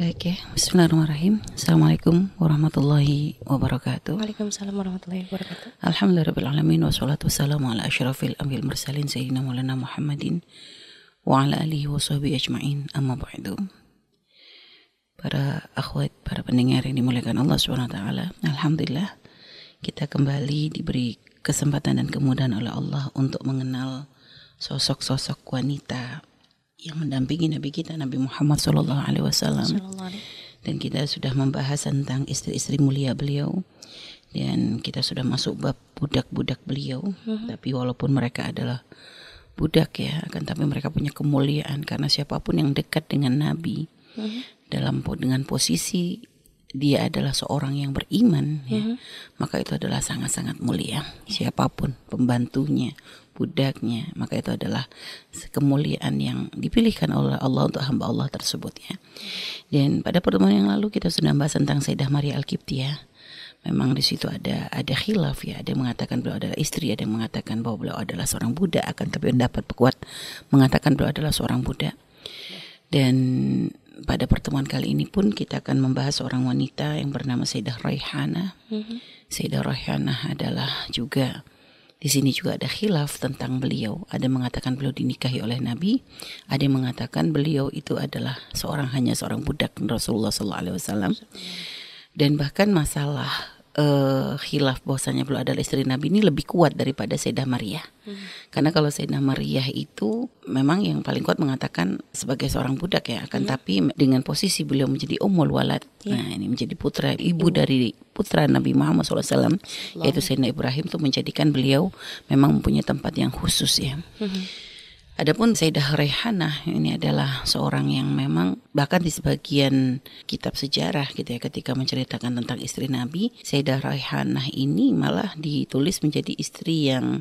Baik ya, Bismillahirrahmanirrahim. Assalamualaikum warahmatullahi wabarakatuh. Waalaikumsalam warahmatullahi wabarakatuh. Alhamdulillahirrahmanirrahim. Wassalatu wassalamu ala asyrafil anbiya'il mursalin sayyidina maulana Muhammadin wa ala alihi wa sahbihi ajma'in. Amma ba'du. Para akhwat, para pendengar yang dimuliakan Allah taala. Alhamdulillah kita kembali diberi kesempatan dan kemudahan oleh Allah untuk mengenal sosok-sosok wanita yang mendampingi Nabi kita Nabi Muhammad Sallallahu Alaihi Wasallam dan kita sudah membahas tentang istri-istri mulia beliau dan kita sudah masuk bab budak-budak beliau hmm. tapi walaupun mereka adalah budak ya akan tapi mereka punya kemuliaan karena siapa pun yang dekat dengan Nabi hmm. dalam dengan posisi dia adalah seorang yang beriman ya hmm. maka itu adalah sangat-sangat mulia siapa pun pembantunya budaknya. Maka itu adalah kemuliaan yang dipilihkan oleh Allah untuk hamba Allah tersebut ya dan pada pertemuan yang lalu kita sudah bahas tentang Sayyidah Maria al ya. Memang di situ ada ada khilaf ya. Ada yang mengatakan beliau adalah istri ada yang mengatakan bahwa beliau adalah seorang budak akan tapi pendapat kuat mengatakan beliau adalah seorang budak. Dan pada pertemuan kali ini pun kita akan membahas seorang wanita yang bernama Sayyidah Raihana. Mm-hmm. Sayyidah Raihana adalah juga di sini juga ada khilaf tentang beliau. Ada yang mengatakan beliau dinikahi oleh Nabi, ada yang mengatakan beliau itu adalah seorang hanya seorang budak Rasulullah SAW. Dan bahkan masalah uh, khilaf bahwasanya beliau adalah istri Nabi ini lebih kuat daripada Sayyidah Maria. Hmm. Karena kalau Sayyidah Maria itu memang yang paling kuat mengatakan sebagai seorang budak ya, akan hmm. tapi dengan posisi beliau menjadi umul walad. Yeah. Nah, ini menjadi putra ibu hmm. dari putra Nabi Muhammad SAW yaitu Sayyidina Ibrahim itu menjadikan beliau memang mempunyai tempat yang khusus ya. Hmm. Adapun Sayyidah Rehanah ini adalah seorang yang memang bahkan di sebagian kitab sejarah gitu ya ketika menceritakan tentang istri Nabi, Sayyidah Rehanah ini malah ditulis menjadi istri yang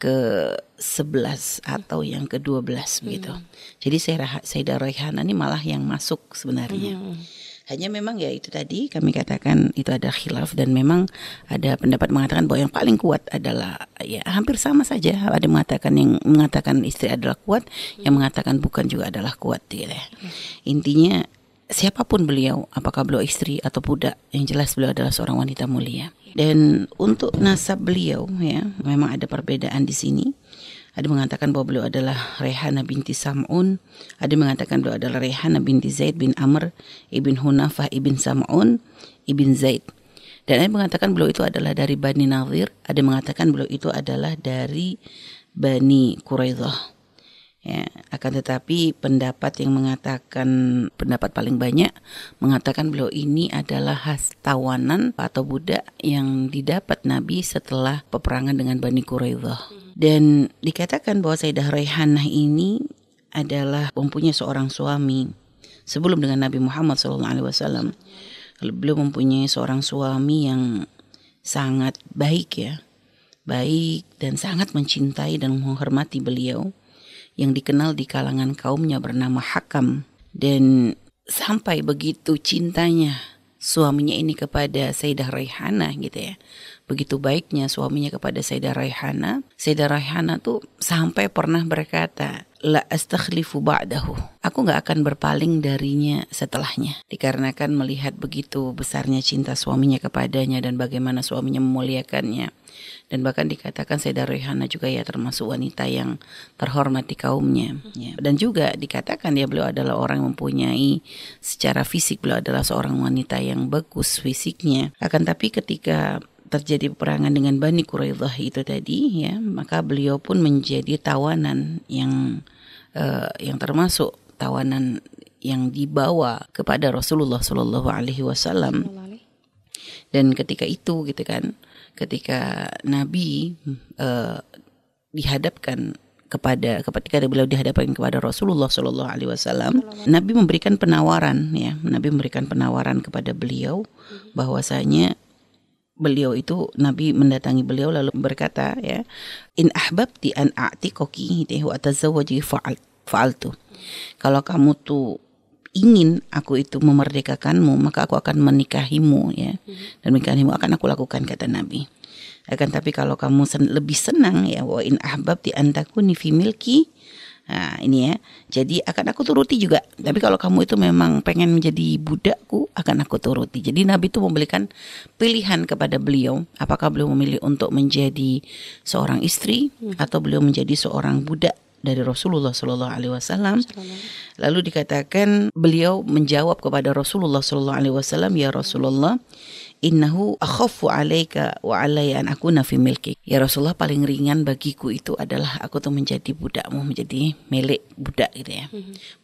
ke-11 atau yang ke-12 begitu. Hmm. Jadi Sayyidah Rehanah ini malah yang masuk sebenarnya. Hmm. Hanya memang ya itu tadi kami katakan itu ada khilaf dan memang ada pendapat mengatakan bahwa yang paling kuat adalah ya hampir sama saja. Ada mengatakan yang mengatakan istri adalah kuat, yang mengatakan bukan juga adalah kuat ya. Intinya siapa pun beliau, apakah beliau istri atau budak, yang jelas beliau adalah seorang wanita mulia. Dan untuk nasab beliau ya, memang ada perbedaan di sini. Ada mengatakan bahwa beliau adalah Rehana binti Sam'un. Ada mengatakan beliau adalah Rehana binti Zaid bin Amr ibn Hunafah ibn Sam'un ibn Zaid. Dan ada mengatakan beliau itu adalah dari Bani Nadir. Ada mengatakan beliau itu adalah dari Bani Quraidah. Ya, akan tetapi pendapat yang mengatakan pendapat paling banyak mengatakan beliau ini adalah khas tawanan atau budak yang didapat Nabi setelah peperangan dengan Bani Quraidah. Dan dikatakan bahwa Sayyidah Raihanah ini adalah mempunyai seorang suami sebelum dengan Nabi Muhammad SAW. Beliau mempunyai seorang suami yang sangat baik ya, baik dan sangat mencintai dan menghormati beliau yang dikenal di kalangan kaumnya bernama Hakam. Dan sampai begitu cintanya suaminya ini kepada Sayyidah Raihanah gitu ya begitu baiknya suaminya kepada Sayyidah Raihana. Sayyidah Raihana tuh sampai pernah berkata, La astakhlifu ba'dahu. Aku gak akan berpaling darinya setelahnya. Dikarenakan melihat begitu besarnya cinta suaminya kepadanya dan bagaimana suaminya memuliakannya. Dan bahkan dikatakan Sayyidah Raihana juga ya termasuk wanita yang terhormat di kaumnya. Ya. Dan juga dikatakan ya beliau adalah orang yang mempunyai secara fisik beliau adalah seorang wanita yang bagus fisiknya. Akan tapi ketika terjadi peperangan dengan Bani Quraidah itu tadi ya maka beliau pun menjadi tawanan yang uh, yang termasuk tawanan yang dibawa kepada Rasulullah Shallallahu Alaihi Wasallam. Dan ketika itu gitu kan ketika Nabi uh, dihadapkan kepada ketika beliau dihadapkan kepada Rasulullah Shallallahu Alaihi Wasallam, Nabi memberikan penawaran ya, Nabi memberikan penawaran kepada beliau bahwasanya beliau itu Nabi mendatangi beliau lalu berkata ya in ahbabti an a'tiqaki wa atazawwaji fa'al fa'altu. Kalau kamu tuh ingin aku itu memerdekakanmu maka aku akan menikahimu ya. Dan menikahimu akan aku lakukan kata Nabi. Akan tapi kalau kamu sen lebih senang ya wa in ahbabti an takuni fi milki Nah, ini ya. Jadi akan aku turuti juga. Tapi kalau kamu itu memang pengen menjadi budakku, akan aku turuti. Jadi Nabi itu memberikan pilihan kepada beliau, apakah beliau memilih untuk menjadi seorang istri atau beliau menjadi seorang budak dari Rasulullah Shallallahu Alaihi Wasallam. Lalu dikatakan beliau menjawab kepada Rasulullah Shallallahu Alaihi Wasallam, ya Rasulullah, innahu akhafu alaika wa alayya an akuna fi milki. Ya Rasulullah paling ringan bagiku itu adalah aku tuh menjadi budakmu, menjadi milik budak gitu ya.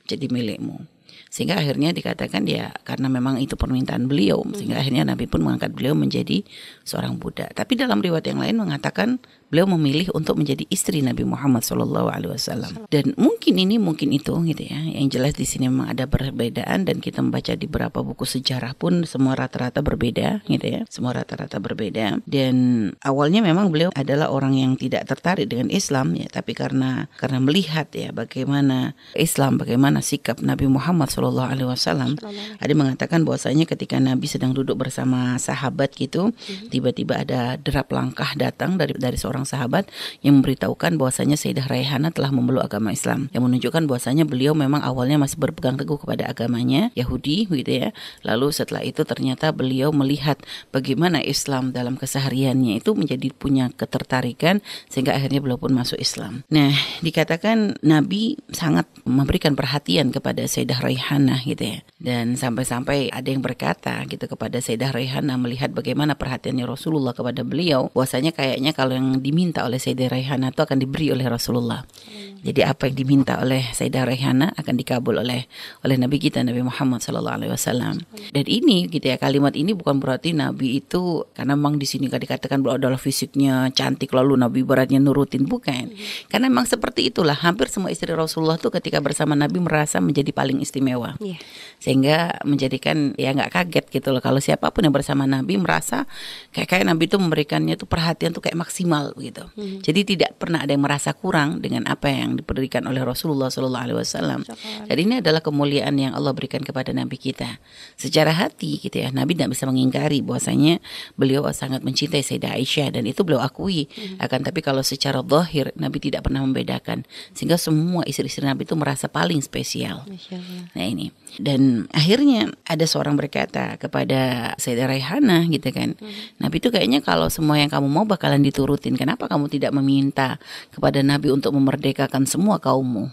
Menjadi milikmu. Sehingga akhirnya dikatakan ya karena memang itu permintaan beliau sehingga akhirnya Nabi pun mengangkat beliau menjadi seorang budak. Tapi dalam riwayat yang lain mengatakan beliau memilih untuk menjadi istri Nabi Muhammad Shallallahu Alaihi Wasallam. Dan mungkin ini mungkin itu gitu ya. Yang jelas di sini memang ada perbedaan dan kita membaca di beberapa buku sejarah pun semua rata-rata berbeda gitu ya. Semua rata-rata berbeda. Dan awalnya memang beliau adalah orang yang tidak tertarik dengan Islam ya, tapi karena karena melihat ya bagaimana Islam, bagaimana sikap Nabi Muhammad Shallallahu Alaihi Wasallam, ada mengatakan bahwasanya ketika Nabi sedang duduk bersama sahabat gitu, tiba-tiba ada derap langkah datang dari dari seorang seorang sahabat yang memberitahukan bahwasanya Sayyidah Raihana telah memeluk agama Islam yang menunjukkan bahwasanya beliau memang awalnya masih berpegang teguh kepada agamanya Yahudi gitu ya. Lalu setelah itu ternyata beliau melihat bagaimana Islam dalam kesehariannya itu menjadi punya ketertarikan sehingga akhirnya beliau pun masuk Islam. Nah, dikatakan Nabi sangat memberikan perhatian kepada Sayyidah Raihana gitu ya. Dan sampai-sampai ada yang berkata gitu kepada Sayyidah Raihana melihat bagaimana perhatiannya Rasulullah kepada beliau, bahwasanya kayaknya kalau yang di diminta oleh Sayyidah Raihana itu akan diberi oleh Rasulullah. Jadi apa yang diminta oleh Sayyidah Raihana akan dikabul oleh oleh Nabi kita Nabi Muhammad Sallallahu Alaihi Wasallam. Dan ini gitu ya kalimat ini bukan berarti Nabi itu karena memang di sini dikatakan bahwa adalah fisiknya cantik lalu Nabi beratnya nurutin bukan. Karena memang seperti itulah hampir semua istri Rasulullah tuh ketika bersama Nabi merasa menjadi paling istimewa. Yeah. Sehingga menjadikan ya nggak kaget gitu loh kalau siapa pun yang bersama Nabi merasa kayak kayak Nabi itu memberikannya tuh perhatian tuh kayak maksimal gitu. Hmm. Jadi tidak pernah ada yang merasa kurang dengan apa yang diberikan oleh Rasulullah Shallallahu Alaihi Wasallam. Jadi ini adalah kemuliaan yang Allah berikan kepada Nabi kita. Secara hati gitu ya, Nabi tidak bisa mengingkari bahwasanya beliau sangat mencintai Sayyidah Aisyah dan itu beliau akui. Hmm. Akan tapi kalau secara zahir Nabi tidak pernah membedakan sehingga semua istri-istri Nabi itu merasa paling spesial. Nah ini dan akhirnya ada seorang berkata kepada Sayyidah Raihana gitu kan. Hmm. Nabi itu kayaknya kalau semua yang kamu mau bakalan diturutin. Kenapa kamu tidak meminta kepada Nabi untuk memerdekakan semua kaummu?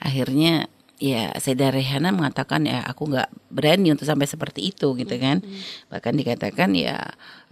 Akhirnya ya Sayyidah Rehana mengatakan ya aku nggak berani untuk sampai seperti itu gitu kan. Hmm. Bahkan dikatakan ya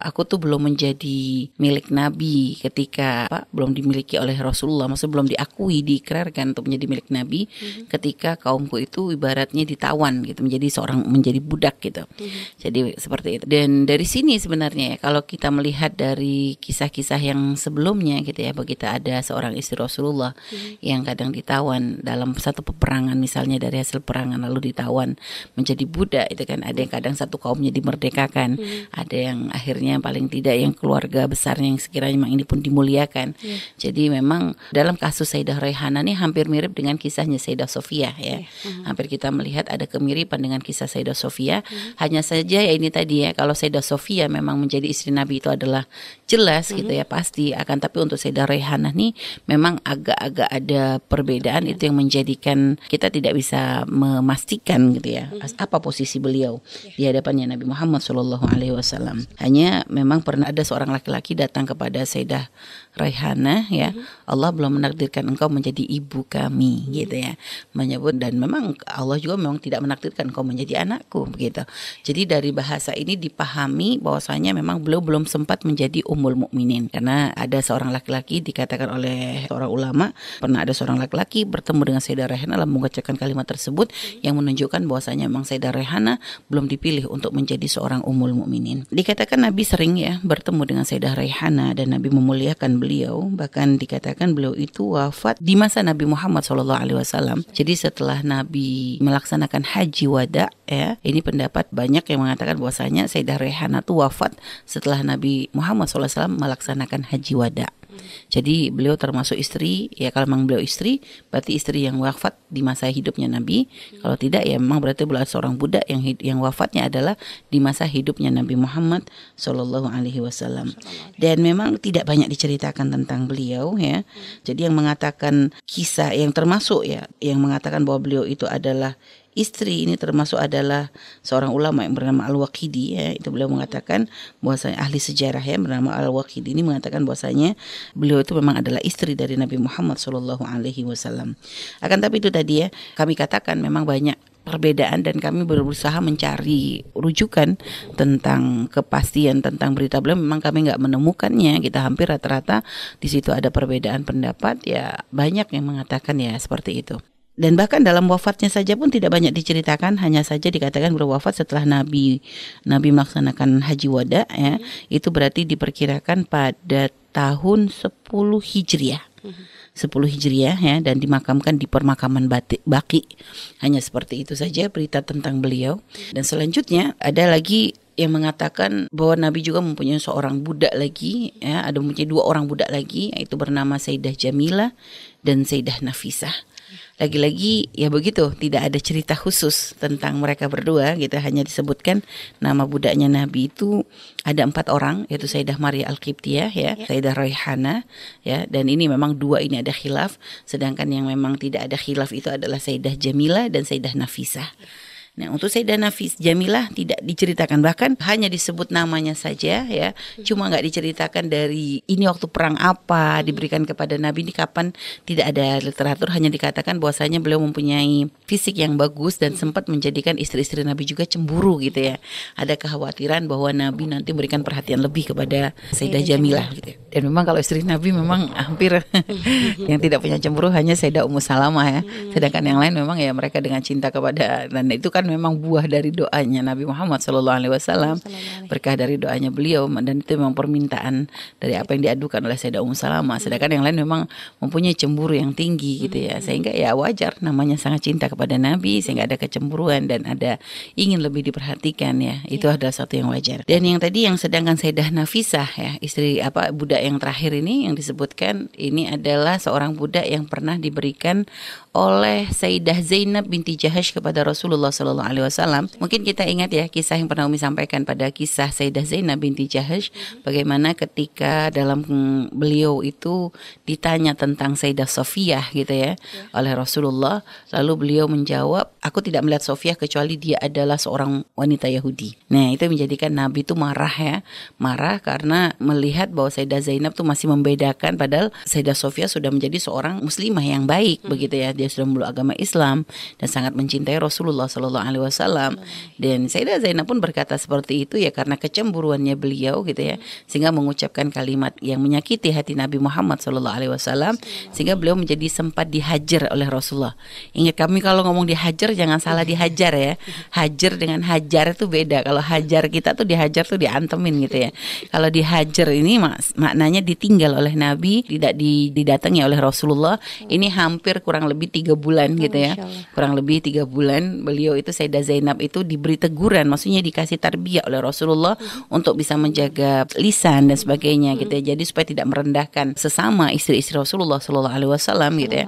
aku tuh belum menjadi milik Nabi ketika apa belum dimiliki oleh Rasulullah, maksudnya belum diakui, diikrarkan untuk menjadi milik Nabi mm-hmm. ketika kaumku itu ibaratnya ditawan gitu, menjadi seorang menjadi budak gitu. Mm-hmm. Jadi seperti itu. Dan dari sini sebenarnya ya kalau kita melihat dari kisah-kisah yang sebelumnya gitu ya, bahwa kita ada seorang istri Rasulullah mm-hmm. yang kadang ditawan dalam satu peperangan misalnya dari hasil perangan lalu ditawan menjadi budak itu kan ada yang kadang satu kaumnya dimerdekakan, mm-hmm. ada yang akhirnya yang paling tidak yang keluarga besarnya yang sekiranya memang ini pun dimuliakan. Yeah. Jadi memang dalam kasus Sayyidah Raihana ini hampir mirip dengan kisahnya Sayyidah Sofia ya. Yeah. Uh-huh. Hampir kita melihat ada kemiripan dengan kisah Sayyidah Sofia. Uh-huh. Hanya saja ya ini tadi ya kalau Sayyidah Sofia memang menjadi istri Nabi itu adalah jelas uh-huh. gitu ya pasti akan tapi untuk Sayyidah Raihana nih memang agak-agak ada perbedaan yeah. itu yang menjadikan kita tidak bisa memastikan gitu ya uh-huh. apa posisi beliau yeah. di hadapannya Nabi Muhammad Shallallahu alaihi wasallam. Hanya memang pernah ada seorang laki-laki datang kepada Sayyidah Raihana ya mm-hmm. Allah belum menakdirkan engkau menjadi ibu kami mm-hmm. gitu ya menyebut dan memang Allah juga memang tidak menakdirkan engkau menjadi anakku begitu jadi dari bahasa ini dipahami bahwasanya memang beliau belum sempat menjadi umul mukminin karena ada seorang laki-laki dikatakan oleh seorang ulama pernah ada seorang laki-laki bertemu dengan Sayyidah Raihana lalu mengucapkan kalimat tersebut mm-hmm. yang menunjukkan bahwasanya memang Sayyidah Raihana belum dipilih untuk menjadi seorang umul mukminin dikatakan Nabi sering ya bertemu dengan Sayyidah Raihana dan Nabi memuliakan beliau bahkan dikatakan beliau itu wafat di masa Nabi Muhammad SAW. Jadi setelah Nabi melaksanakan haji wada ya ini pendapat banyak yang mengatakan bahwasanya Sayyidah Rehana itu wafat setelah Nabi Muhammad SAW melaksanakan haji wada. Jadi beliau termasuk istri, ya kalau memang beliau istri, berarti istri yang wafat di masa hidupnya Nabi. Kalau tidak ya memang berarti beliau seorang budak yang yang wafatnya adalah di masa hidupnya Nabi Muhammad Shallallahu Alaihi Wasallam. Dan memang tidak banyak diceritakan tentang beliau ya. Jadi yang mengatakan kisah yang termasuk ya, yang mengatakan bahwa beliau itu adalah istri ini termasuk adalah seorang ulama yang bernama Al-Waqidi ya. Itu beliau mengatakan bahwasanya ahli sejarah ya bernama Al-Waqidi ini mengatakan bahwasanya beliau itu memang adalah istri dari Nabi Muhammad Shallallahu alaihi wasallam. Akan tapi itu tadi ya kami katakan memang banyak perbedaan dan kami berusaha mencari rujukan tentang kepastian tentang berita beliau. Memang kami nggak menemukannya. Kita hampir rata-rata di situ ada perbedaan pendapat. Ya banyak yang mengatakan ya seperti itu dan bahkan dalam wafatnya saja pun tidak banyak diceritakan hanya saja dikatakan berwafat setelah Nabi Nabi melaksanakan haji wada ya hmm. itu berarti diperkirakan pada tahun 10 Hijriah. Hmm. 10 Hijriah ya dan dimakamkan di permakaman Bati, Baki. Hanya seperti itu saja berita tentang beliau. Dan selanjutnya ada lagi yang mengatakan bahwa Nabi juga mempunyai seorang budak lagi ya ada mempunyai dua orang budak lagi yaitu bernama Sayyidah Jamila dan Sayyidah Nafisah lagi-lagi ya begitu tidak ada cerita khusus tentang mereka berdua gitu hanya disebutkan nama budaknya Nabi itu ada empat orang yaitu Sayyidah Maria al Qibtiyah ya, ya. Sayyidah Raihana ya dan ini memang dua ini ada khilaf sedangkan yang memang tidak ada khilaf itu adalah Sayyidah Jamila dan Sayyidah Nafisah. Ya. Nah, untuk Sayyidah Nafis Jamilah tidak diceritakan bahkan hanya disebut namanya saja ya. Cuma nggak diceritakan dari ini waktu perang apa diberikan kepada Nabi ini kapan tidak ada literatur hanya dikatakan bahwasanya beliau mempunyai fisik yang bagus dan sempat menjadikan istri-istri Nabi juga cemburu gitu ya. Ada kekhawatiran bahwa Nabi nanti memberikan perhatian lebih kepada Sayyidah Jamilah gitu. Dan memang kalau istri Nabi memang hampir yang tidak punya cemburu hanya Sayyidah Ummu Salamah ya. Sedangkan yang lain memang ya mereka dengan cinta kepada dan itu kan memang buah dari doanya Nabi Muhammad Shallallahu Alaihi Wasallam. Berkah dari doanya beliau dan itu memang permintaan dari apa yang diadukan oleh Sayyidah Ummu Salamah. Sedangkan yang lain memang mempunyai cemburu yang tinggi gitu ya. Sehingga ya wajar namanya sangat cinta kepada Nabi sehingga ada kecemburuan dan ada ingin lebih diperhatikan ya. Itu adalah satu yang wajar. Dan yang tadi yang sedangkan Sayyidah Nafisah ya istri apa budak yang terakhir ini yang disebutkan ini adalah seorang budak yang pernah diberikan oleh Sayyidah Zainab binti Jahash kepada Rasulullah Shallallahu Alaihi Wasallam. Mungkin kita ingat ya kisah yang pernah Umi sampaikan pada kisah Sayyidah Zainab binti Jahash, bagaimana ketika dalam beliau itu ditanya tentang Sayyidah Sofiyah gitu ya, oleh Rasulullah, lalu beliau menjawab, aku tidak melihat Sofiyah kecuali dia adalah seorang wanita Yahudi. Nah itu menjadikan Nabi itu marah ya, marah karena melihat bahwa Sayyidah Zainab tuh masih membedakan, padahal Sayyidah Sofiyah sudah menjadi seorang muslimah yang baik hmm. begitu ya. Dia sudah memeluk agama Islam dan sangat mencintai Rasulullah Shallallahu Alaihi Wasallam. Dan Sayyidah Zainab pun berkata seperti itu ya karena kecemburuannya beliau gitu ya sehingga mengucapkan kalimat yang menyakiti hati Nabi Muhammad Shallallahu Alaihi Wasallam sehingga beliau menjadi sempat dihajar oleh Rasulullah. Ingat kami kalau ngomong dihajar jangan salah dihajar ya. Hajar dengan hajar itu beda. Kalau hajar kita tuh dihajar tuh diantemin gitu ya. Kalau dihajar ini mak maknanya ditinggal oleh Nabi tidak didatangi oleh Rasulullah ini hampir kurang lebih tiga bulan gitu ya kurang lebih tiga bulan beliau itu Sayyidah Zainab itu diberi teguran maksudnya dikasih tarbiyah oleh Rasulullah hmm. untuk bisa menjaga lisan dan sebagainya hmm. gitu ya jadi supaya tidak merendahkan sesama istri-istri Rasulullah Shallallahu Alaihi Wasallam gitu ya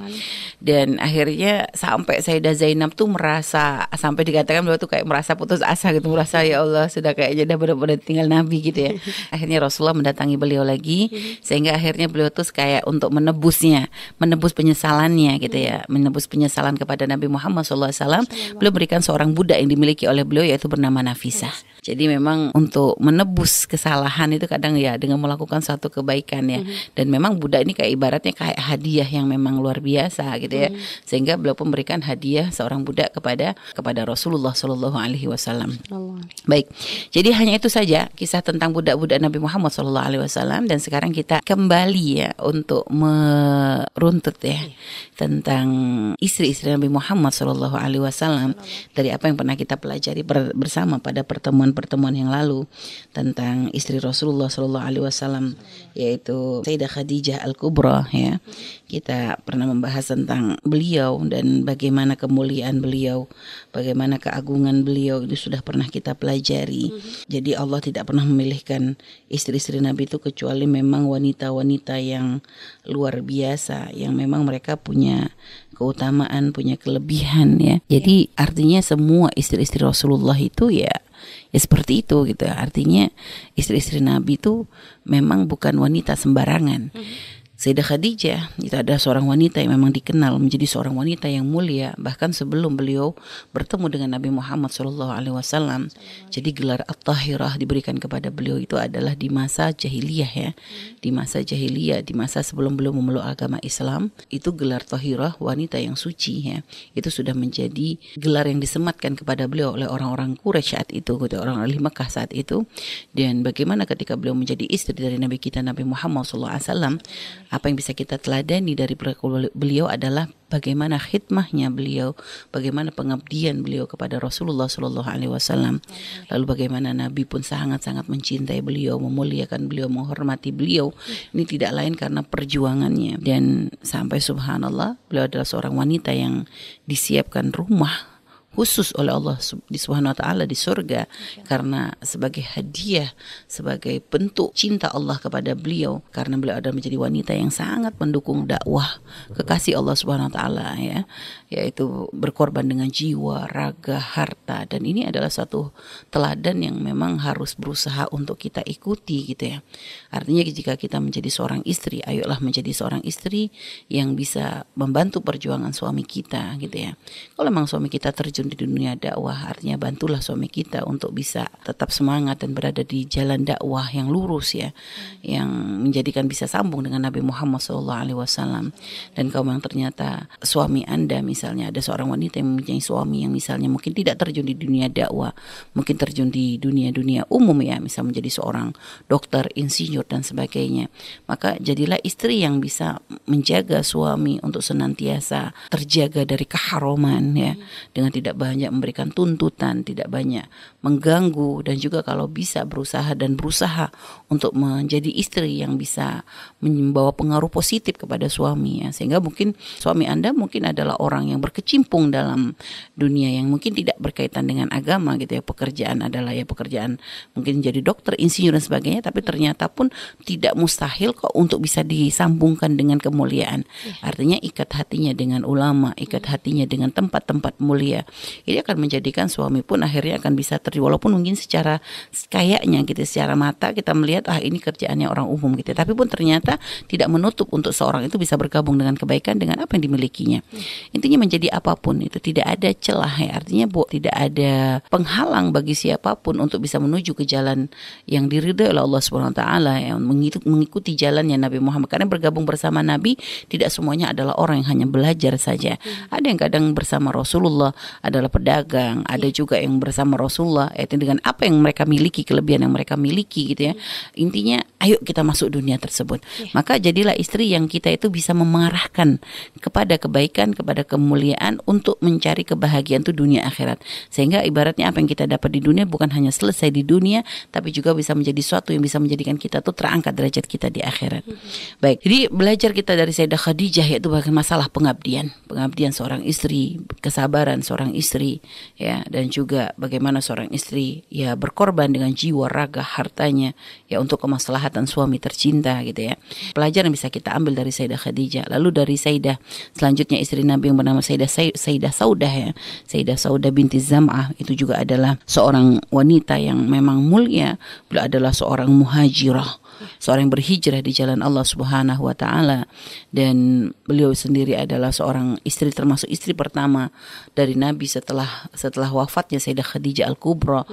dan akhirnya sampai Sayyidah Zainab tuh merasa sampai dikatakan beliau tuh kayak merasa putus asa gitu merasa ya Allah sudah kayaknya udah benar-benar tinggal Nabi gitu ya. Akhirnya Rasulullah mendatangi beliau lagi hmm. sehingga akhirnya beliau tuh kayak untuk menebusnya menebus penyesalannya gitu ya. Menebus penyesalan kepada Nabi Muhammad SAW, beliau berikan seorang budak yang dimiliki oleh beliau yaitu bernama Nafisah. Jadi memang untuk menebus kesalahan itu kadang ya dengan melakukan satu kebaikan ya. Mm-hmm. Dan memang budak ini kayak ibaratnya kayak hadiah yang memang luar biasa gitu ya. Mm-hmm. Sehingga beliau pun memberikan hadiah seorang budak kepada kepada Rasulullah Shallallahu alaihi wasallam. Baik. Jadi hanya itu saja kisah tentang budak-budak Nabi Muhammad Shallallahu alaihi wasallam dan sekarang kita kembali ya untuk meruntut ya iya. tentang istri-istri Nabi Muhammad Shallallahu alaihi wasallam dari apa yang pernah kita pelajari bersama pada pertemuan pertemuan yang lalu tentang istri Rasulullah Shallallahu Alaihi Wasallam yaitu Sayyidah Khadijah Al Kubra ya. Kita pernah membahas tentang beliau dan bagaimana kemuliaan beliau bagaimana keagungan beliau itu sudah pernah kita pelajari. Jadi Allah tidak pernah memilihkan istri-istri Nabi itu kecuali memang wanita-wanita yang luar biasa yang memang mereka punya keutamaan, punya kelebihan ya. Jadi artinya semua istri-istri Rasulullah itu ya ya seperti itu gitu. Artinya istri-istri Nabi itu memang bukan wanita sembarangan. Mm -hmm Sayyidah Khadijah itu ada seorang wanita yang memang dikenal menjadi seorang wanita yang mulia bahkan sebelum beliau bertemu dengan Nabi Muhammad SAW. Jadi gelar At-Tahirah diberikan kepada beliau itu adalah di masa jahiliyah ya. Di masa jahiliyah, di masa sebelum beliau memeluk agama Islam, itu gelar Tahirah wanita yang suci ya. Itu sudah menjadi gelar yang disematkan kepada beliau oleh orang-orang Quraisy saat itu, orang-orang ahli Mekah saat itu. Dan bagaimana ketika beliau menjadi istri dari Nabi kita Nabi Muhammad SAW apa yang bisa kita teladani dari beliau adalah bagaimana khidmahnya beliau, bagaimana pengabdian beliau kepada Rasulullah Shallallahu Alaihi Wasallam, lalu bagaimana Nabi pun sangat-sangat mencintai beliau, memuliakan beliau, menghormati beliau. Ini tidak lain karena perjuangannya dan sampai Subhanallah beliau adalah seorang wanita yang disiapkan rumah khusus oleh Allah Subhanahu wa taala di surga karena sebagai hadiah sebagai bentuk cinta Allah kepada beliau karena beliau adalah menjadi wanita yang sangat mendukung dakwah kekasih Allah Subhanahu wa taala ya yaitu berkorban dengan jiwa, raga, harta dan ini adalah satu teladan yang memang harus berusaha untuk kita ikuti gitu ya. Artinya jika kita menjadi seorang istri, ayolah menjadi seorang istri yang bisa membantu perjuangan suami kita gitu ya. Kalau memang suami kita terjun terjun di dunia dakwah. Artinya bantulah suami kita untuk bisa tetap semangat dan berada di jalan dakwah yang lurus ya yang menjadikan bisa sambung dengan Nabi Muhammad SAW dan kalau memang ternyata suami anda misalnya ada seorang wanita yang mempunyai suami yang misalnya mungkin tidak terjun di dunia dakwah mungkin terjun di dunia-dunia umum ya misal menjadi seorang dokter insinyur dan sebagainya. Maka jadilah istri yang bisa menjaga suami untuk senantiasa terjaga dari keharuman ya dengan tidak tidak banyak memberikan tuntutan, tidak banyak mengganggu dan juga kalau bisa berusaha dan berusaha untuk menjadi istri yang bisa membawa pengaruh positif kepada suami ya. Sehingga mungkin suami Anda mungkin adalah orang yang berkecimpung dalam dunia yang mungkin tidak berkaitan dengan agama gitu ya. Pekerjaan adalah ya pekerjaan mungkin jadi dokter, insinyur dan sebagainya tapi ternyata pun tidak mustahil kok untuk bisa disambungkan dengan kemuliaan. Iya. Artinya ikat hatinya dengan ulama, ikat hatinya dengan tempat-tempat mulia ini akan menjadikan suami pun akhirnya akan bisa terjadi walaupun mungkin secara kayaknya gitu secara mata kita melihat ah ini kerjaannya orang umum gitu. Tapi pun ternyata tidak menutup untuk seorang itu bisa bergabung dengan kebaikan dengan apa yang dimilikinya. Intinya menjadi apa pun itu tidak ada celah ya. Artinya bu tidak ada penghalang bagi siapa pun untuk bisa menuju ke jalan yang diridhoi oleh Allah Subhanahu wa taala yang mengikuti jalannya Nabi Muhammad. Karena bergabung bersama Nabi tidak semuanya adalah orang yang hanya belajar saja. Ada yang kadang bersama Rasulullah adalah pedagang, ada iya. juga yang bersama Rasulullah, yaitu dengan apa yang mereka miliki, kelebihan yang mereka miliki gitu ya. Intinya, ayo kita masuk dunia tersebut. Iya. Maka jadilah istri yang kita itu bisa mengarahkan kepada kebaikan, kepada kemuliaan untuk mencari kebahagiaan itu dunia akhirat. Sehingga ibaratnya apa yang kita dapat di dunia bukan hanya selesai di dunia, tapi juga bisa menjadi sesuatu yang bisa menjadikan kita tuh terangkat derajat kita di akhirat. Baik, jadi belajar kita dari Sayyidah Khadijah yaitu bagaimana masalah pengabdian, pengabdian seorang istri, kesabaran seorang istri istri ya dan juga bagaimana seorang istri ya berkorban dengan jiwa raga hartanya ya untuk kemaslahatan suami tercinta gitu ya. Pelajaran bisa kita ambil dari Sayyidah Khadijah. Lalu dari Sayyidah selanjutnya istri Nabi yang bernama Sayyidah Sayyidah Saudah ya. Sayyidah Saudah binti Zam'ah itu juga adalah seorang wanita yang memang mulia. Beliau adalah seorang muhajirah seorang yang berhijrah di jalan Allah Subhanahu wa taala. Dan beliau sendiri adalah seorang istri termasuk istri pertama dari Nabi setelah setelah wafatnya Sayyidah Khadijah Al-Kubra.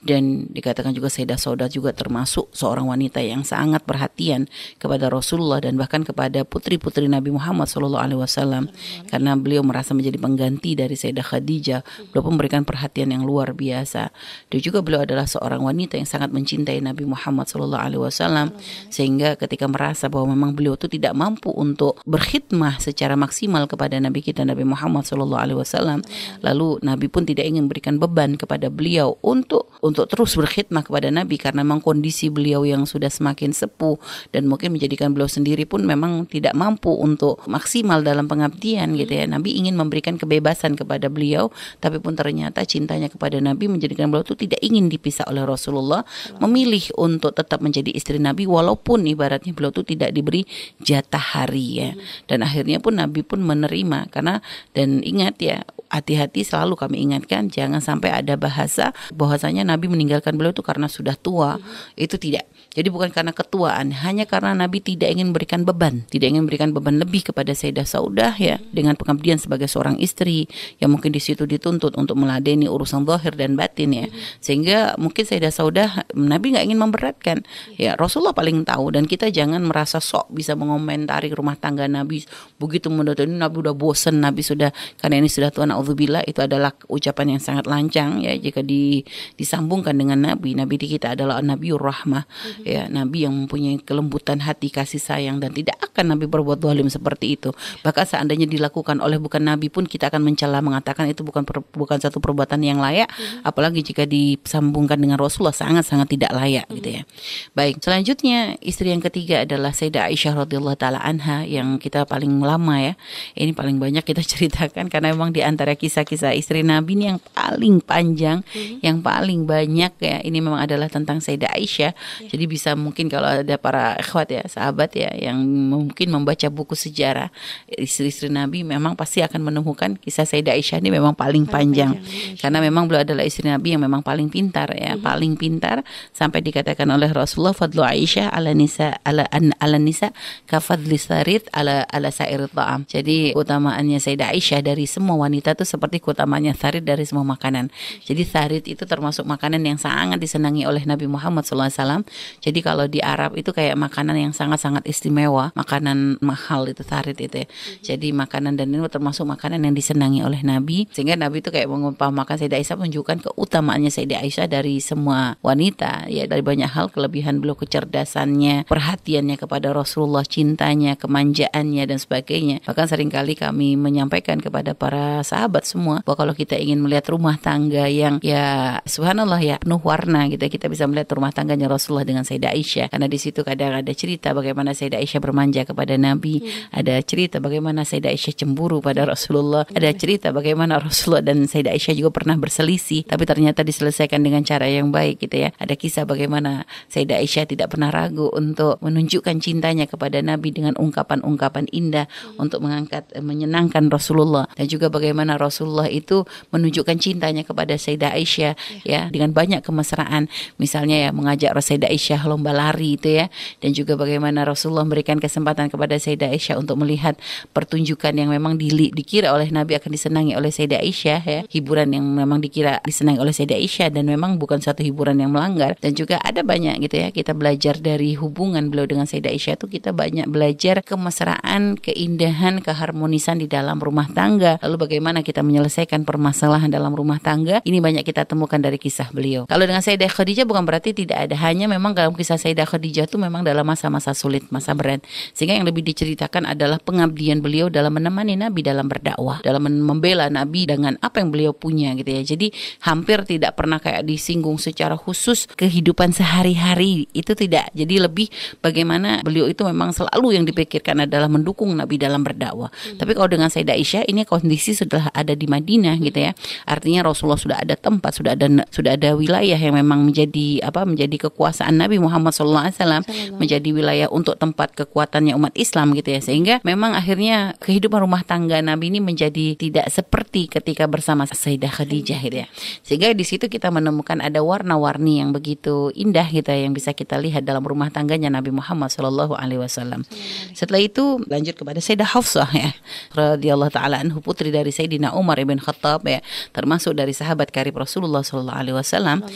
Dan dikatakan juga Sayyidah Saudah juga termasuk seorang wanita yang sangat perhatian kepada Rasulullah dan bahkan kepada putri-putri Nabi Muhammad Shallallahu alaihi wasallam. Karena beliau merasa menjadi pengganti dari Sayyidah Khadijah. Beliau memberikan perhatian yang luar biasa. Dan juga beliau adalah seorang wanita yang sangat mencintai Nabi Muhammad Shallallahu alaihi wasallam sehingga ketika merasa bahwa memang beliau itu tidak mampu untuk berkhidmah secara maksimal kepada Nabi kita Nabi Muhammad Shallallahu Alaihi Wasallam lalu Nabi pun tidak ingin berikan beban kepada beliau untuk untuk terus berkhidmah kepada Nabi karena memang kondisi beliau yang sudah semakin sepuh dan mungkin menjadikan beliau sendiri pun memang tidak mampu untuk maksimal dalam pengabdian gitu ya. Nabi ingin memberikan kebebasan kepada beliau tapi pun ternyata cintanya kepada Nabi menjadikan beliau itu tidak ingin dipisah oleh Rasulullah memilih untuk tetap menjadi istri Nabi walaupun ibaratnya beliau itu tidak diberi jatah hari ya. Dan akhirnya pun Nabi pun menerima. Karena dan ingat ya hati-hati selalu kami ingatkan jangan sampai ada bahasa bahwasanya Nabi meninggalkan beliau itu karena sudah tua. Itu tidak jadi bukan karena ketuaan, hanya karena Nabi tidak ingin memberikan beban, tidak ingin memberikan beban lebih kepada Sayyidah Saudah ya dengan pengabdian sebagai seorang istri yang mungkin di situ dituntut untuk meladeni urusan zahir dan batin ya. Sehingga mungkin Sayyidah Saudah Nabi nggak ingin memberatkan. Ya Rasulullah paling tahu dan kita jangan merasa sok bisa mengomentari rumah tangga Nabi begitu menurut ini Nabi udah bosen, Nabi sudah karena ini sudah Tuhan Alhamdulillah itu adalah ucapan yang sangat lancang ya jika di, disambungkan dengan Nabi. Nabi di kita adalah Nabiur Rahmah ya Nabi yang mempunyai kelembutan hati kasih sayang dan tidak akan Nabi berbuat zalim seperti itu bahkan seandainya dilakukan oleh bukan Nabi pun kita akan mencela mengatakan itu bukan per, bukan satu perbuatan yang layak mm-hmm. apalagi jika disambungkan dengan Rasulullah sangat sangat tidak layak mm-hmm. gitu ya baik selanjutnya istri yang ketiga adalah Sayyidah Aisyah radhiyallahu taala anha yang kita paling lama ya ini paling banyak kita ceritakan karena memang di antara kisah-kisah istri Nabi ini yang paling panjang mm-hmm. yang paling banyak ya ini memang adalah tentang Sayyidah Aisyah yeah. jadi bisa mungkin kalau ada para ikhwat ya sahabat ya yang mungkin membaca buku sejarah istri-istri Nabi memang pasti akan menemukan kisah Sayyidah Aisyah ini memang paling panjang, panjang karena memang beliau adalah istri Nabi yang memang paling pintar ya mm-hmm. paling pintar sampai dikatakan oleh Rasulullah fadlu Aisyah ala nisa ala an, ala nisa kafadli sarid ala ala sair ta'am. Jadi utamaannya Sayyidah Aisyah dari semua wanita itu seperti keutamaannya sarid dari semua makanan. Jadi sarid itu termasuk makanan yang sangat disenangi oleh Nabi Muhammad SAW jadi kalau di Arab itu kayak makanan yang sangat-sangat istimewa, makanan mahal itu tarit itu ya. Jadi makanan dan ini termasuk makanan yang disenangi oleh Nabi. Sehingga Nabi itu kayak mengumpamakan Sayyidah Aisyah menunjukkan keutamaannya Sayyidah Aisyah dari semua wanita. Ya dari banyak hal kelebihan beliau kecerdasannya, perhatiannya kepada Rasulullah, cintanya, kemanjaannya dan sebagainya. Bahkan sering kali kami menyampaikan kepada para sahabat semua bahwa kalau kita ingin melihat rumah tangga yang ya subhanallah ya penuh warna gitu ya, kita bisa melihat rumah tangganya Rasulullah dengan Sayyidah Aisyah karena di situ kadang ada cerita bagaimana Sayyidah Aisyah bermanja kepada Nabi, hmm. ada cerita bagaimana Sayyidah Aisyah cemburu pada Rasulullah, hmm. ada cerita bagaimana Rasulullah dan Sayyidah Aisyah juga pernah berselisih tapi ternyata diselesaikan dengan cara yang baik gitu ya. Ada kisah bagaimana Sayyidah Aisyah tidak pernah ragu untuk menunjukkan cintanya kepada Nabi dengan ungkapan-ungkapan indah hmm. untuk mengangkat eh, menyenangkan Rasulullah dan juga bagaimana Rasulullah itu menunjukkan cintanya kepada Sayyidah Aisyah ya, ya dengan banyak kemesraan misalnya ya mengajak Sayyidah Aisyah Lomba lari itu ya. Dan juga bagaimana Rasulullah memberikan kesempatan kepada Sayyidah Aisyah untuk melihat pertunjukan yang memang di, dikira oleh Nabi akan disenangi oleh Sayyidah Aisyah ya. Hiburan yang memang dikira disenangi oleh Sayyidah Aisyah dan memang bukan satu hiburan yang melanggar. Dan juga ada banyak gitu ya kita belajar dari hubungan beliau dengan Sayyidah Aisyah itu kita banyak belajar kemesraan keindahan keharmonisan di dalam rumah tangga. Lalu bagaimana kita menyelesaikan permasalahan dalam rumah tangga ini banyak kita temukan dari kisah beliau. Kalau dengan Sayyidah Khadijah bukan berarti tidak ada hanya memang dalam kisah Sayyidah Khadijah itu memang dalam masa-masa sulit, masa berat. Sehingga yang lebih diceritakan adalah pengabdian beliau dalam menemani Nabi dalam berdakwah, dalam membela Nabi dengan apa yang beliau punya gitu ya. Jadi hampir tidak pernah kayak disinggung secara khusus kehidupan sehari-hari itu tidak. Jadi lebih bagaimana beliau itu memang selalu yang dipikirkan adalah mendukung Nabi dalam berdakwah. Hmm. Tapi kalau dengan Sayyidah Aisyah ini kondisi sudah ada di Madinah gitu ya. Artinya Rasulullah sudah ada tempat, sudah ada sudah ada wilayah yang memang menjadi apa menjadi kekuasaan Nabi Nabi Muhammad SAW menjadi wilayah untuk tempat kekuatannya umat Islam gitu ya. Sehingga memang akhirnya kehidupan rumah tangga Nabi ini menjadi tidak seperti ketika bersama Sayyidah Khadijah gitu ya. Sehingga di situ kita menemukan ada warna-warni yang begitu indah gitu ya, yang bisa kita lihat dalam rumah tangganya Nabi Muhammad Shallallahu Alaihi Wasallam. Setelah itu lanjut kepada Sayyidah Hafsah ya radhiyallahu taala anhu putri dari Sayyidina Umar ibn Khattab ya termasuk dari sahabat karib Rasulullah Shallallahu Alaihi Wasallam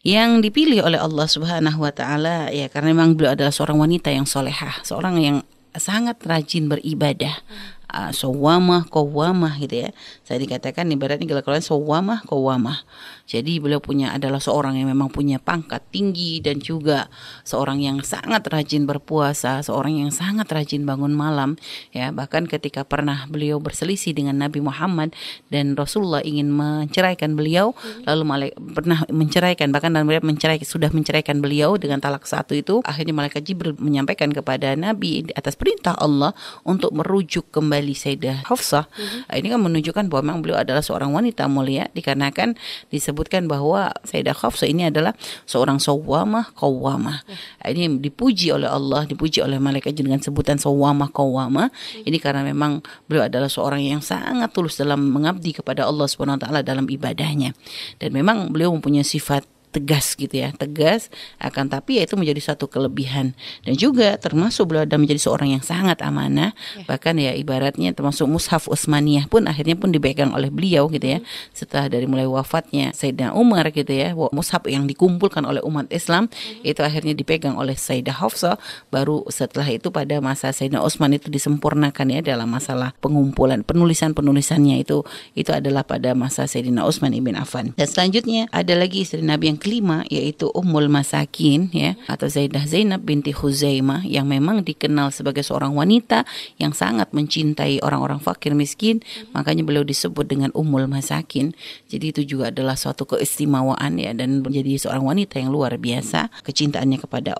yang dipilih oleh Allah Subhanahu wa taala ya karena memang beliau adalah seorang wanita yang solehah, seorang yang sangat rajin beribadah. uh, sawamah qawamah gitu ya. Saya dikatakan ibaratnya kalau kalian sawamah qawamah. Jadi beliau punya adalah seorang yang memang punya pangkat tinggi dan juga seorang yang sangat rajin berpuasa, seorang yang sangat rajin bangun malam ya. Bahkan ketika pernah beliau berselisih dengan Nabi Muhammad dan Rasulullah ingin menceraikan beliau, lalu malaikat pernah menceraikan bahkan dan beliau menceraikan sudah menceraikan beliau dengan talak satu itu, akhirnya malaikat Jibril menyampaikan kepada Nabi atas perintah Allah untuk merujuk kembali Sayyidah Hafsah. Mm-hmm. Ini kan menunjukkan bahwa memang beliau adalah seorang wanita mulia dikarenakan disebut disebutkan bahwa Sayyidah Khafsah ini adalah seorang sawamah qawwamah. Hmm. Ini dipuji oleh Allah, dipuji oleh malaikat dengan sebutan sawamah qawwamah. Hmm. Ini karena memang beliau adalah seorang yang sangat tulus dalam mengabdi kepada Allah Subhanahu wa taala dalam ibadahnya. Dan memang beliau mempunyai sifat tegas gitu ya tegas akan tapi ya itu menjadi satu kelebihan dan juga termasuk beliau ada menjadi seorang yang sangat amanah ya. bahkan ya ibaratnya termasuk mushaf Utsmaniyah pun akhirnya pun dipegang oleh beliau gitu ya hmm. setelah dari mulai wafatnya Sayyidina Umar gitu ya mushaf yang dikumpulkan oleh umat Islam hmm. itu akhirnya dipegang oleh Sayyidah Hafsah baru setelah itu pada masa Sayyidina Utsman itu disempurnakan ya dalam masalah pengumpulan penulisan penulisannya itu itu adalah pada masa Sayyidina Utsman ibn Affan dan selanjutnya ada lagi istri Nabi yang kelima yaitu Ummul Masakin ya atau Zaidah Zainab binti Huzaimah yang memang dikenal sebagai seorang wanita yang sangat mencintai orang-orang fakir miskin. Makanya beliau disebut dengan Ummul Masakin. Jadi itu juga adalah suatu keistimewaan ya dan menjadi seorang wanita yang luar biasa. Kecintaannya kepada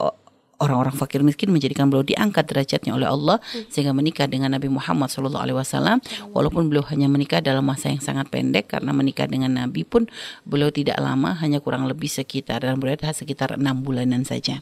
orang-orang fakir miskin menjadikan beliau diangkat derajatnya oleh Allah sehingga menikah dengan Nabi Muhammad SAW walaupun beliau hanya menikah dalam masa yang sangat pendek karena menikah dengan Nabi pun beliau tidak lama hanya kurang lebih sekitar dan berada sekitar enam bulanan saja.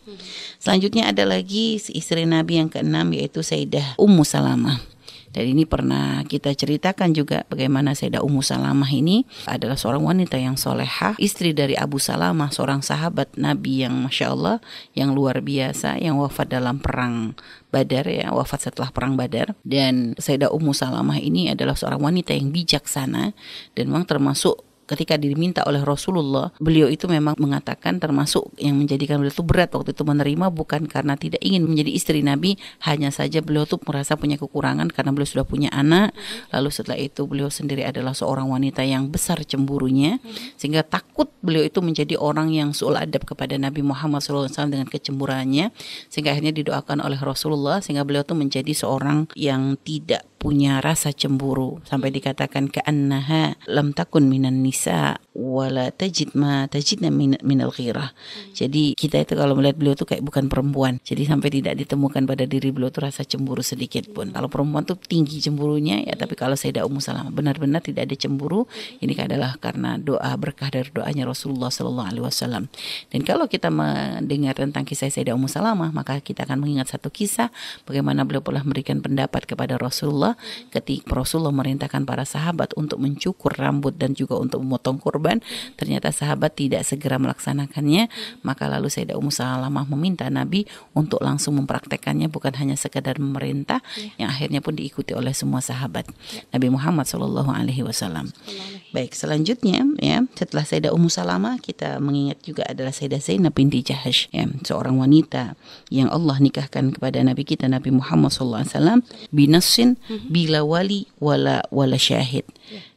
Selanjutnya ada lagi istri Nabi yang keenam yaitu Sayyidah Ummu Salamah dan ini pernah kita ceritakan juga bagaimana Sayyidah Ummu Salamah ini adalah seorang wanita yang solehah, istri dari Abu Salamah, seorang sahabat Nabi yang Masya Allah, yang luar biasa, yang wafat dalam perang Badar ya, wafat setelah perang Badar. Dan Sayyidah Ummu Salamah ini adalah seorang wanita yang bijaksana dan memang termasuk ketika diminta oleh Rasulullah, beliau itu memang mengatakan termasuk yang menjadikan beliau itu berat waktu itu menerima bukan karena tidak ingin menjadi istri Nabi, hanya saja beliau tuh merasa punya kekurangan karena beliau sudah punya anak. Lalu setelah itu beliau sendiri adalah seorang wanita yang besar cemburunya sehingga takut beliau itu menjadi orang yang suul adab kepada Nabi Muhammad SAW dengan kecemburuannya sehingga akhirnya didoakan oleh Rasulullah sehingga beliau tuh menjadi seorang yang tidak punya rasa cemburu sampai dikatakan annaha lam takun minan nisa wala tajid ma tajidna min minal ghirah. Jadi kita itu kalau melihat beliau tuh kayak bukan perempuan. Jadi sampai tidak ditemukan pada diri beliau tuh rasa cemburu sedikit pun. Kalau perempuan tuh tinggi cemburunya ya tapi kalau Sayyidah Ummu Salamah benar-benar tidak ada cemburu. Ini adalah karena doa berkah dari doanya Rasulullah Sallallahu alaihi wasallam. Dan kalau kita mendengar tentang kisah Sayyidah Ummu Salamah maka kita akan mengingat satu kisah bagaimana beliau pernah memberikan pendapat kepada Rasulullah Rasulullah ketika Rasulullah merintahkan para sahabat untuk mencukur rambut dan juga untuk memotong kurban. Ternyata sahabat tidak segera melaksanakannya. Maka lalu Sayyidah Ummu Salamah meminta Nabi untuk langsung mempraktekannya bukan hanya sekedar memerintah yang akhirnya pun diikuti oleh semua sahabat. Nabi Muhammad Shallallahu alaihi wasallam. Baik selanjutnya ya setelah Sayyidah Ummu Salamah kita mengingat juga adalah Sayyidah Zainab binti Jahash ya seorang wanita yang Allah nikahkan kepada Nabi kita Nabi Muhammad Shallallahu alaihi binasin bila wali wala wala syahid.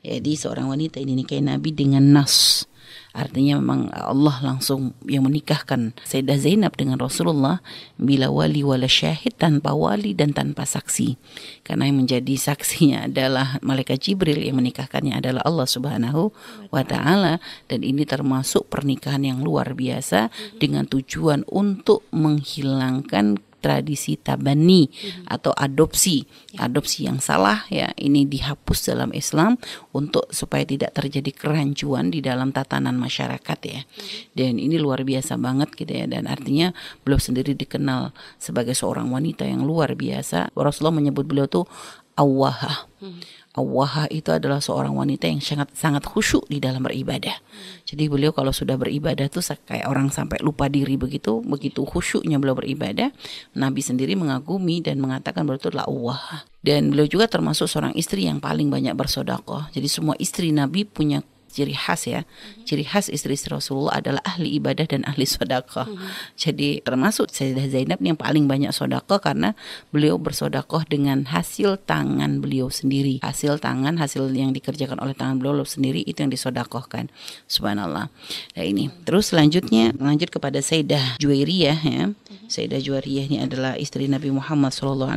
Jadi seorang wanita ini nikahi Nabi dengan nas. Artinya memang Allah langsung yang menikahkan Sayyidah Zainab dengan Rasulullah bila wali wala syahid tanpa wali dan tanpa saksi. Karena yang menjadi saksinya adalah malaikat Jibril yang menikahkannya adalah Allah Subhanahu wa taala dan ini termasuk pernikahan yang luar biasa dengan tujuan untuk menghilangkan tradisi tabani hmm. atau adopsi. Ya. Adopsi yang salah ya ini dihapus dalam Islam untuk supaya tidak terjadi kerancuan di dalam tatanan masyarakat ya. Hmm. Dan ini luar biasa banget gitu ya dan artinya beliau sendiri dikenal sebagai seorang wanita yang luar biasa. Rasulullah menyebut beliau tuh awaha. Hmm. Awaha itu adalah seorang wanita yang sangat sangat khusyuk di dalam beribadah. Jadi beliau kalau sudah beribadah tuh kayak orang sampai lupa diri begitu, begitu khusyuknya beliau beribadah. Nabi sendiri mengagumi dan mengatakan beliau itu adalah awaha. Dan beliau juga termasuk seorang istri yang paling banyak bersodakoh. Jadi semua istri Nabi punya ciri khas ya. Ciri khas istri-istri Rasulullah adalah ahli ibadah dan ahli sodakoh. Jadi termasuk Sayyidah Zainab yang paling banyak sodakoh karena beliau bersodakoh dengan hasil tangan beliau sendiri. Hasil tangan, hasil yang dikerjakan oleh tangan beliau sendiri itu yang disodakohkan. Subhanallah. Nah ini. Terus selanjutnya lanjut kepada Sayyidah Juwairiyah ya. Sayyidah Juwairiyah ini adalah istri Nabi Muhammad SAW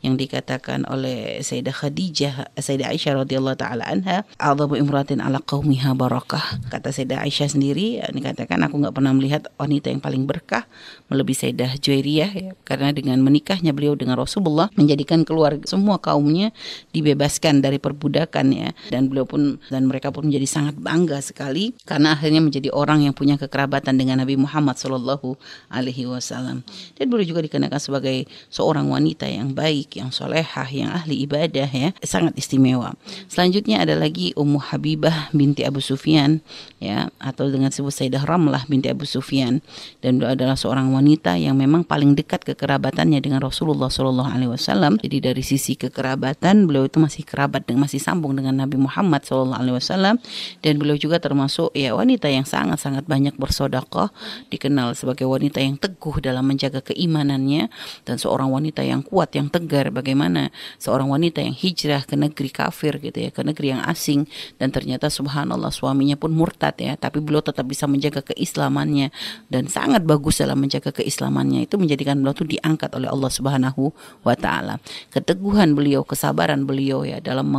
yang dikatakan oleh Sayyidah Khadijah, Sayyidah Aisyah radhiyallahu taala anha, "A'dhamu imratin ala qaumiha barakah." Kata Sayyidah Aisyah sendiri, ini katakan aku nggak pernah melihat wanita yang paling berkah melebihi Sayyidah Juwairiyah ya, karena dengan menikahnya beliau dengan Rasulullah menjadikan keluarga semua kaumnya dibebaskan dari perbudakan ya dan beliau pun dan mereka pun menjadi sangat bangga sekali karena akhirnya menjadi orang yang punya kekerabatan dengan Nabi Muhammad Shallallahu alaihi wasallam. Dan beliau juga dikenakan sebagai seorang wanita yang baik, yang solehah, yang ahli ibadah ya, sangat istimewa. Selanjutnya ada lagi Ummu Habibah binti Abu Sufyan ya atau dengan sebut Sayyidah Ramlah binti Abu Sufyan. Dan beliau adalah seorang wanita yang memang paling dekat kekerabatannya dengan Rasulullah Shallallahu alaihi wasallam. Jadi dari sisi kekerabatan beliau itu masih kerabat dan masih sambung dengan Nabi Muhammad Shallallahu alaihi wasallam. Dan beliau juga termasuk ya wanita yang sangat-sangat banyak bersodakoh dikenal sebagai wanita yang teguh dalam menjaga keimanannya dan seorang wanita yang kuat yang tegar. Bagaimana seorang wanita yang hijrah ke negeri kafir gitu ya ke negeri yang asing dan ternyata subhanallah suaminya pun murtad ya. Tapi beliau tetap bisa menjaga keislamannya. Dan sangat bagus dalam menjaga keislamannya. Itu menjadikan beliau itu diangkat oleh Allah Subhanahu wa taala. Keteguhan beliau kesabaran beliau ya dalam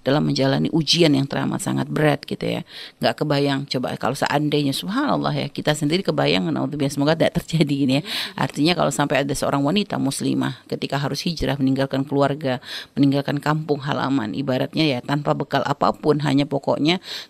dalam menjalani ujian yang teramat sangat berat gitu ya. Nggak kebayang. Coba kalau seandainya subhanallah ya kita sendiri kebayang naudzubillah semoga tidak terjadi ini ya. Artinya kalau sampai ada seorang wanita muslimah ketika harus hijrah meninggalkan keluarga meninggalkan kampung halaman ibaratnya ya tanpa bekal apa pun hanya pokoknya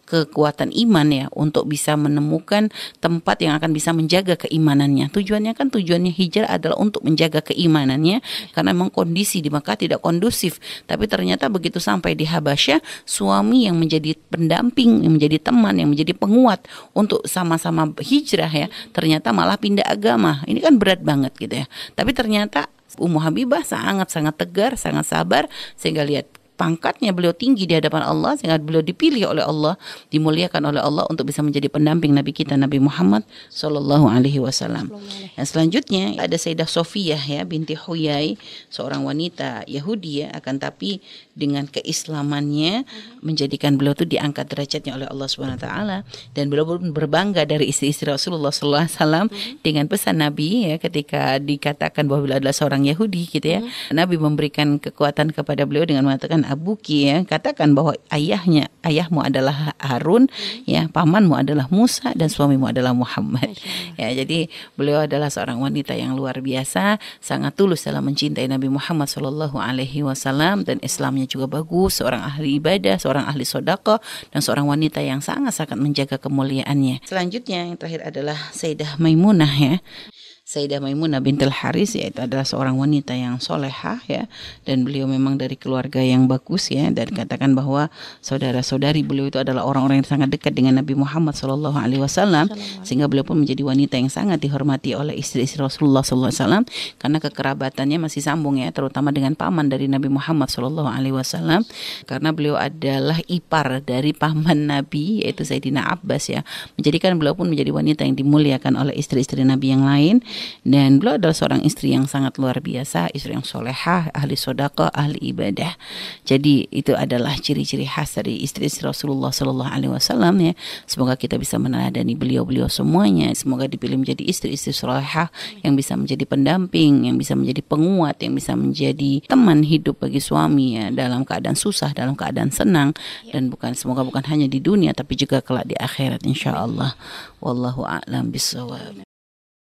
kekuatan iman ya untuk bisa menemukan tempat yang akan bisa menjaga keimanannya. Tujuannya kan tujuannya hijrah adalah untuk menjaga keimanannya karena memang kondisi di Makkah tidak kondusif. Tapi ternyata begitu sampai di Habasyah suami yang menjadi pendamping yang menjadi teman yang menjadi penguat untuk sama-sama hijrah ya ternyata malah pindah agama. Ini kan berat banget gitu ya. Tapi ternyata Ummu Habibah sangat-sangat tegar, sangat sabar sehingga lihat pangkatnya beliau tinggi di hadapan Allah sehingga beliau dipilih oleh Allah, dimuliakan oleh Allah untuk bisa menjadi pendamping Nabi kita Nabi Muhammad Shallallahu alaihi wasallam. Dan selanjutnya ada Sayyidah Sofiyah ya binti Huyai, seorang wanita Yahudi ya akan tapi dengan keislamannya menjadikan beliau itu diangkat derajatnya oleh Allah Subhanahu wa taala. Dan beliau pun berbangga dari istri-istri Rasulullah sallallahu alaihi wasallam dengan pesan Nabi ya ketika dikatakan bahwa beliau adalah seorang Yahudi gitu ya. Nabi memberikan kekuatan kepada beliau dengan mengatakan Abuki ya, katakan bahwa ayahnya ayahmu adalah Harun ya, pamanmu adalah Musa dan suamimu adalah Muhammad. Ya, jadi beliau adalah seorang wanita yang luar biasa, sangat tulus dalam mencintai Nabi Muhammad Shallallahu alaihi wasallam dan Islamnya juga bagus, seorang ahli ibadah, seorang ahli sodako dan seorang wanita yang sangat-sangat menjaga kemuliaannya. Selanjutnya yang terakhir adalah Sayyidah Maimunah ya. Sayyidah Maimunah bintul Haris yaitu adalah seorang wanita yang solehah ya. Dan beliau memang dari keluarga yang bagus ya. Dan katakan bahwa saudara-saudari beliau itu adalah orang-orang yang sangat dekat dengan Nabi Muhammad Shallallahu Alaihi Wasallam. Sehingga beliau pun menjadi wanita yang sangat dihormati oleh istri-istri Rasulullah Sallallahu Alaihi Wasallam. Karena kekerabatannya masih sambung ya terutama dengan paman dari Nabi Muhammad Shallallahu Alaihi Wasallam. Karena beliau adalah ipar dari paman Nabi yaitu Sayyidina Abbas ya. Menjadikan beliau pun menjadi wanita yang dimuliakan oleh istri-istri Nabi yang lain dan beliau adalah seorang istri yang sangat luar biasa, istri yang solehah, ahli sodako, ahli ibadah. Jadi itu adalah ciri-ciri khas dari istri-istri Rasulullah Shallallahu Alaihi Wasallam ya. Semoga kita bisa meneladani beliau-beliau semuanya. Semoga dipilih menjadi istri-istri solehah yang bisa menjadi pendamping, yang bisa menjadi penguat, yang bisa menjadi teman hidup bagi suami ya dalam keadaan susah, dalam keadaan senang dan bukan semoga bukan hanya di dunia tapi juga kelak di akhirat insya Allah. Wallahu a'lam bishawab.